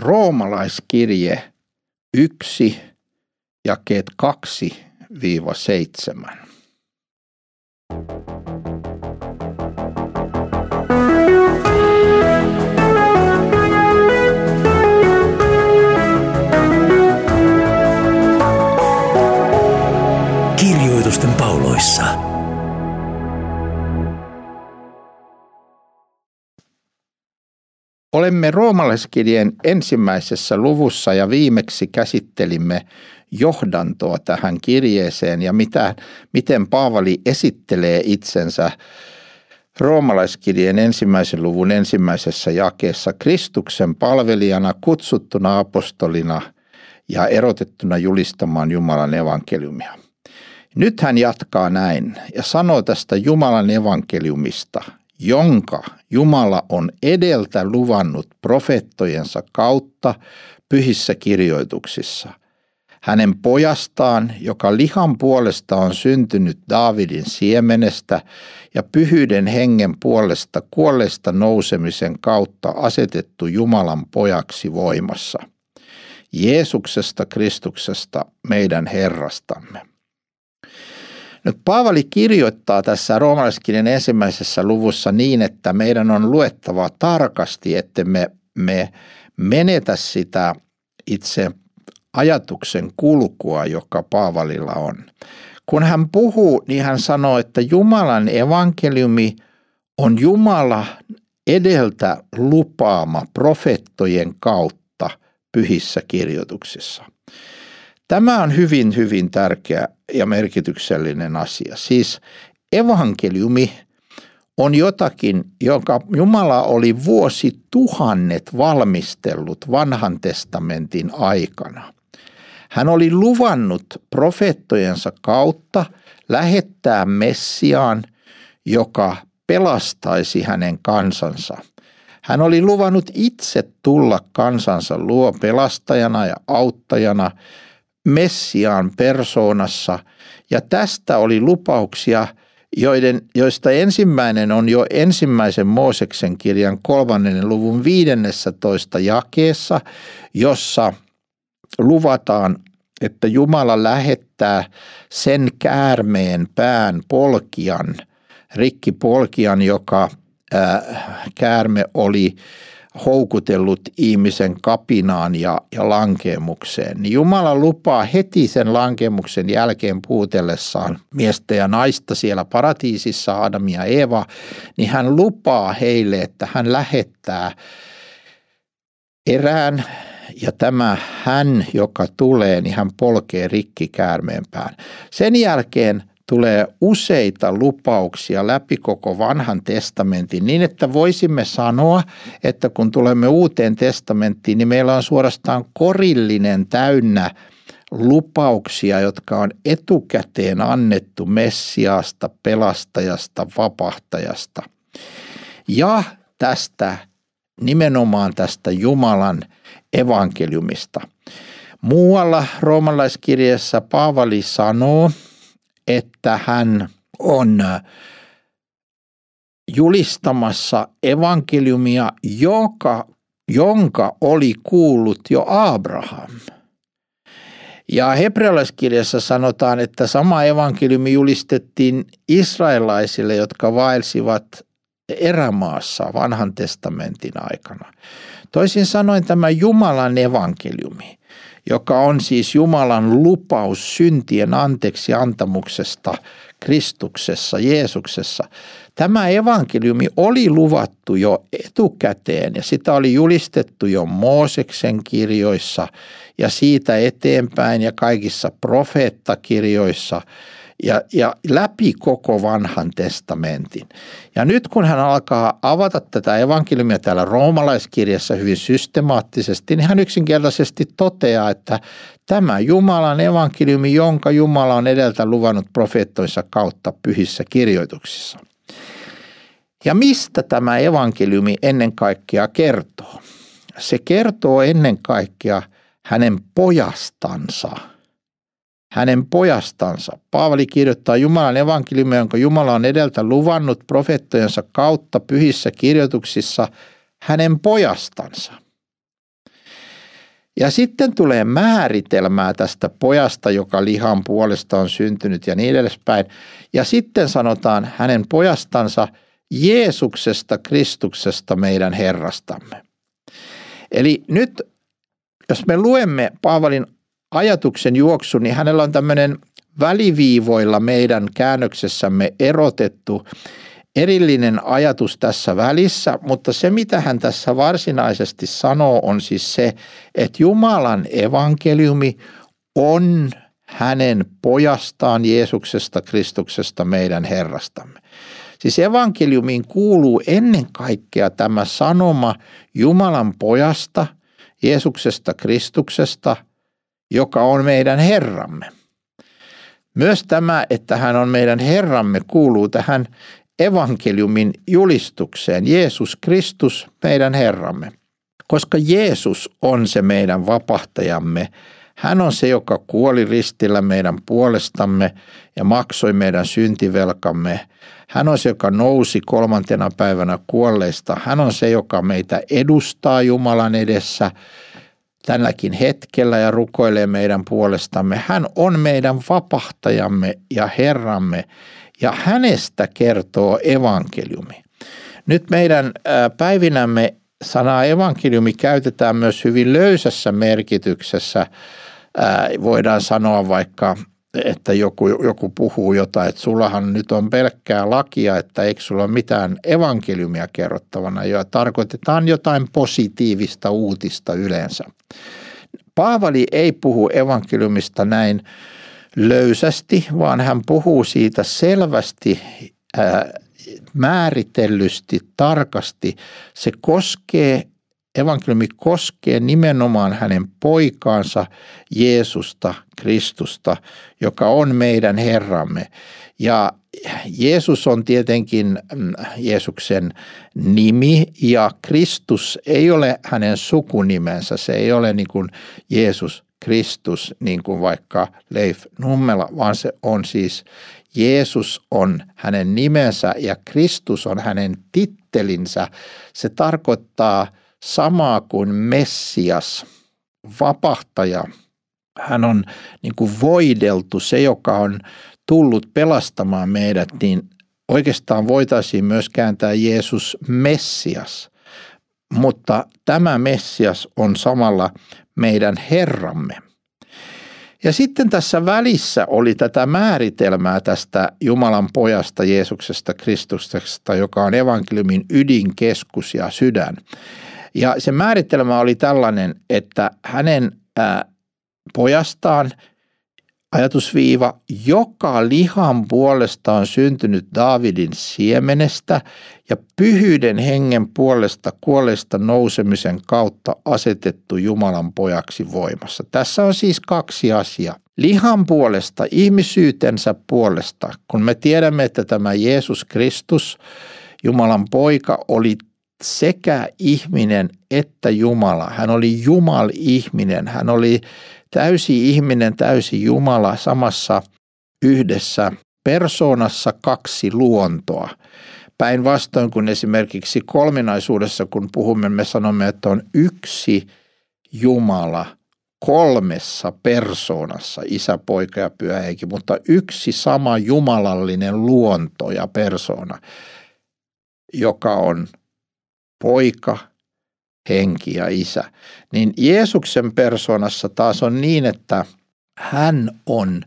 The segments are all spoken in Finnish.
roomalaiskirje 1, jakeet 2-7. Olemme roomalaiskirjeen ensimmäisessä luvussa ja viimeksi käsittelimme johdantoa tähän kirjeeseen ja mitä, miten Paavali esittelee itsensä roomalaiskirjeen ensimmäisen luvun ensimmäisessä jakeessa Kristuksen palvelijana, kutsuttuna apostolina ja erotettuna julistamaan Jumalan evankeliumia. Nyt hän jatkaa näin ja sanoo tästä Jumalan evankeliumista, jonka Jumala on edeltä luvannut profettojensa kautta pyhissä kirjoituksissa. Hänen pojastaan, joka lihan puolesta on syntynyt Daavidin siemenestä ja pyhyyden hengen puolesta kuolleista nousemisen kautta asetettu Jumalan pojaksi voimassa. Jeesuksesta Kristuksesta meidän Herrastamme. Nyt Paavali kirjoittaa tässä roomalaiskirjan ensimmäisessä luvussa niin, että meidän on luettava tarkasti, että me, me menetä sitä itse ajatuksen kulkua, joka Paavalilla on. Kun hän puhuu, niin hän sanoo, että Jumalan evankeliumi on Jumala edeltä lupaama profettojen kautta pyhissä kirjoituksissa. Tämä on hyvin, hyvin tärkeä ja merkityksellinen asia. Siis evankeliumi on jotakin, jonka Jumala oli vuosi tuhannet valmistellut vanhan testamentin aikana. Hän oli luvannut profeettojensa kautta lähettää Messiaan, joka pelastaisi hänen kansansa. Hän oli luvannut itse tulla kansansa luo pelastajana ja auttajana – Messiaan persoonassa. Ja tästä oli lupauksia, joiden, joista ensimmäinen on jo ensimmäisen Mooseksen kirjan kolmannen luvun 15 jakeessa, jossa luvataan, että Jumala lähettää sen käärmeen pään polkian, rikki polkian, joka ää, käärme oli houkutellut ihmisen kapinaan ja, ja lankemukseen, niin Jumala lupaa heti sen lankemuksen jälkeen puutellessaan miestä ja naista siellä paratiisissa, Adamia ja Eva, niin hän lupaa heille, että hän lähettää erään ja tämä hän, joka tulee, niin hän polkee rikki käärmeen pään. Sen jälkeen tulee useita lupauksia läpi koko vanhan testamentin niin, että voisimme sanoa, että kun tulemme uuteen testamenttiin, niin meillä on suorastaan korillinen täynnä lupauksia, jotka on etukäteen annettu Messiasta, pelastajasta, vapahtajasta. Ja tästä, nimenomaan tästä Jumalan evankeliumista. Muualla roomalaiskirjassa Paavali sanoo, että hän on julistamassa evankeliumia, joka, jonka oli kuullut jo Abraham. Ja hebrealaiskirjassa sanotaan, että sama evankeliumi julistettiin israelaisille, jotka vaelsivat erämaassa vanhan testamentin aikana. Toisin sanoen tämä Jumalan evankeliumi joka on siis Jumalan lupaus syntien anteeksi antamuksesta Kristuksessa, Jeesuksessa. Tämä evankeliumi oli luvattu jo etukäteen ja sitä oli julistettu jo Mooseksen kirjoissa ja siitä eteenpäin ja kaikissa profeettakirjoissa – ja, ja läpi koko vanhan testamentin. Ja nyt kun hän alkaa avata tätä evankeliumia täällä roomalaiskirjassa hyvin systemaattisesti, niin hän yksinkertaisesti toteaa, että tämä Jumalan evankeliumi, jonka Jumala on edeltä luvannut profeettoissa kautta pyhissä kirjoituksissa. Ja mistä tämä evankeliumi ennen kaikkea kertoo? Se kertoo ennen kaikkea hänen pojastansa – hänen pojastansa. Paavali kirjoittaa Jumalan evankeliumia, jonka Jumala on edeltä luvannut profeettojensa kautta pyhissä kirjoituksissa hänen pojastansa. Ja sitten tulee määritelmää tästä pojasta, joka lihan puolesta on syntynyt ja niin edespäin. Ja sitten sanotaan hänen pojastansa Jeesuksesta, Kristuksesta, meidän Herrastamme. Eli nyt, jos me luemme Paavalin ajatuksen juoksu, niin hänellä on tämmöinen väliviivoilla meidän käännöksessämme erotettu erillinen ajatus tässä välissä, mutta se mitä hän tässä varsinaisesti sanoo on siis se, että Jumalan evankeliumi on hänen pojastaan Jeesuksesta Kristuksesta meidän Herrastamme. Siis evankeliumiin kuuluu ennen kaikkea tämä sanoma Jumalan pojasta, Jeesuksesta Kristuksesta, joka on meidän Herramme. Myös tämä, että hän on meidän Herramme, kuuluu tähän evankeliumin julistukseen. Jeesus Kristus, meidän Herramme. Koska Jeesus on se meidän vapahtajamme, hän on se, joka kuoli ristillä meidän puolestamme ja maksoi meidän syntivelkamme. Hän on se, joka nousi kolmantena päivänä kuolleista. Hän on se, joka meitä edustaa Jumalan edessä tälläkin hetkellä ja rukoilee meidän puolestamme. Hän on meidän vapahtajamme ja Herramme ja hänestä kertoo evankeliumi. Nyt meidän päivinämme sanaa evankeliumi käytetään myös hyvin löysässä merkityksessä. Voidaan sanoa vaikka, että joku, joku puhuu jotain, että sullahan nyt on pelkkää lakia, että eikö sulla ole mitään evankeliumia kerrottavana, ja tarkoitetaan jotain positiivista uutista yleensä. Paavali ei puhu evankeliumista näin löysästi, vaan hän puhuu siitä selvästi, ää, määritellysti, tarkasti. Se koskee, evankeliumi koskee nimenomaan hänen poikaansa Jeesusta, Kristusta, joka on meidän Herramme. Ja Jeesus on tietenkin mm, Jeesuksen nimi ja Kristus ei ole hänen sukunimensä, se ei ole niin kuin Jeesus Kristus, niin kuin vaikka Leif Nummela, vaan se on siis Jeesus on hänen nimensä ja Kristus on hänen tittelinsä. Se tarkoittaa samaa kuin Messias, vapahtaja. Hän on niin kuin voideltu, se joka on tullut pelastamaan meidät, niin oikeastaan voitaisiin myös kääntää Jeesus Messias. Mutta tämä Messias on samalla meidän Herramme. Ja sitten tässä välissä oli tätä määritelmää tästä Jumalan pojasta Jeesuksesta Kristuksesta, joka on evankeliumin ydinkeskus ja sydän. Ja se määritelmä oli tällainen, että hänen ää, pojastaan ajatusviiva, joka lihan puolesta on syntynyt Daavidin siemenestä ja pyhyyden hengen puolesta kuolleista nousemisen kautta asetettu Jumalan pojaksi voimassa. Tässä on siis kaksi asiaa. Lihan puolesta, ihmisyytensä puolesta, kun me tiedämme, että tämä Jeesus Kristus, Jumalan poika, oli sekä ihminen että Jumala. Hän oli Jumal-ihminen, hän oli täysi ihminen, täysi Jumala samassa yhdessä persoonassa kaksi luontoa. Päinvastoin kuin esimerkiksi kolminaisuudessa, kun puhumme, me sanomme, että on yksi Jumala kolmessa persoonassa, isä, poika ja pyhä henki, mutta yksi sama jumalallinen luonto ja persoona, joka on poika, henki ja isä. Niin Jeesuksen persoonassa taas on niin, että hän on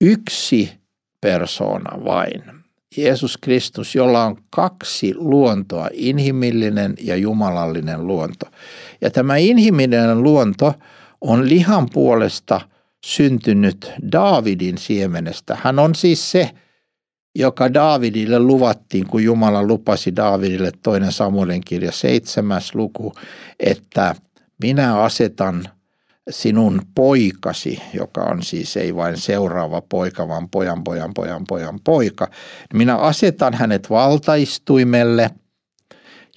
yksi persoona vain. Jeesus Kristus, jolla on kaksi luontoa, inhimillinen ja jumalallinen luonto. Ja tämä inhimillinen luonto on lihan puolesta syntynyt Daavidin siemenestä. Hän on siis se, joka Daavidille luvattiin, kun Jumala lupasi Daavidille toinen Samuelin kirja seitsemäs luku, että minä asetan sinun poikasi, joka on siis ei vain seuraava poika, vaan pojan, pojan, pojan, pojan poika. Minä asetan hänet valtaistuimelle,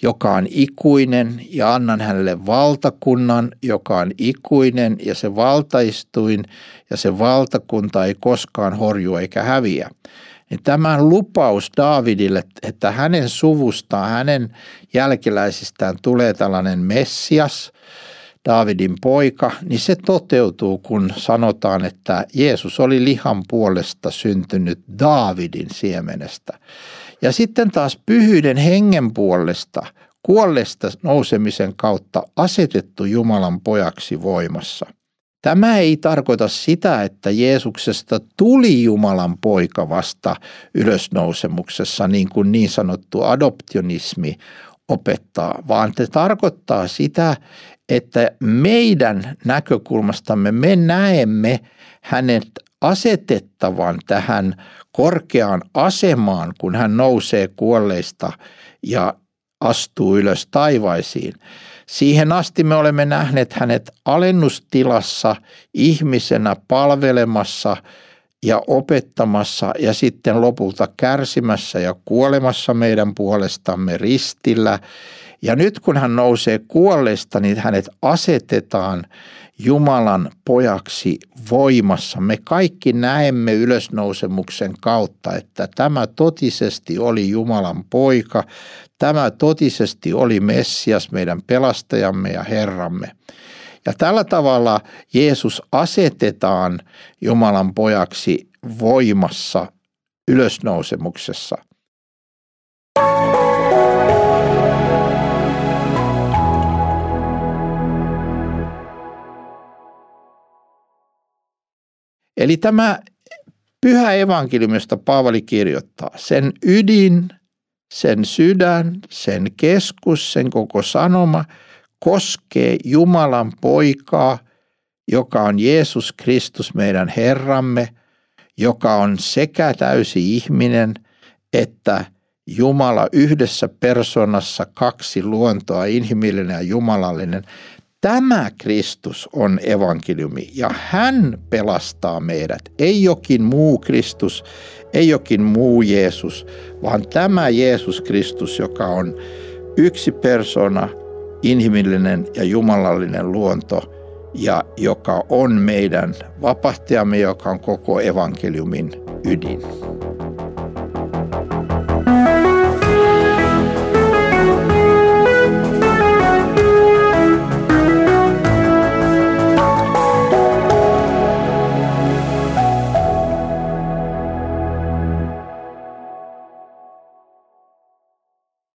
joka on ikuinen, ja annan hänelle valtakunnan, joka on ikuinen, ja se valtaistuin ja se valtakunta ei koskaan horju eikä häviä niin tämä lupaus Daavidille, että hänen suvustaan, hänen jälkeläisistään tulee tällainen Messias, Daavidin poika, niin se toteutuu, kun sanotaan, että Jeesus oli lihan puolesta syntynyt Daavidin siemenestä. Ja sitten taas pyhyyden hengen puolesta, kuolleesta nousemisen kautta asetettu Jumalan pojaksi voimassa. Tämä ei tarkoita sitä, että Jeesuksesta tuli Jumalan poika vasta ylösnousemuksessa, niin kuin niin sanottu adoptionismi opettaa, vaan se tarkoittaa sitä, että meidän näkökulmastamme me näemme hänet asetettavan tähän korkeaan asemaan, kun hän nousee kuolleista ja astuu ylös taivaisiin. Siihen asti me olemme nähneet hänet alennustilassa ihmisenä palvelemassa ja opettamassa ja sitten lopulta kärsimässä ja kuolemassa meidän puolestamme ristillä. Ja nyt kun hän nousee kuolleesta, niin hänet asetetaan Jumalan pojaksi voimassa. Me kaikki näemme ylösnousemuksen kautta, että tämä totisesti oli Jumalan poika, tämä totisesti oli Messias, meidän pelastajamme ja Herramme. Ja tällä tavalla Jeesus asetetaan Jumalan pojaksi voimassa ylösnousemuksessa. Eli tämä pyhä evankeliumi, josta Paavali kirjoittaa, sen ydin, sen sydän, sen keskus, sen koko sanoma koskee Jumalan poikaa, joka on Jeesus Kristus meidän Herramme, joka on sekä täysi ihminen että Jumala yhdessä persoonassa kaksi luontoa, inhimillinen ja jumalallinen. Tämä Kristus on evankeliumi ja hän pelastaa meidät. Ei jokin muu Kristus, ei jokin muu Jeesus, vaan tämä Jeesus Kristus, joka on yksi persona, inhimillinen ja jumalallinen luonto ja joka on meidän vapahtajamme, joka on koko evankeliumin ydin.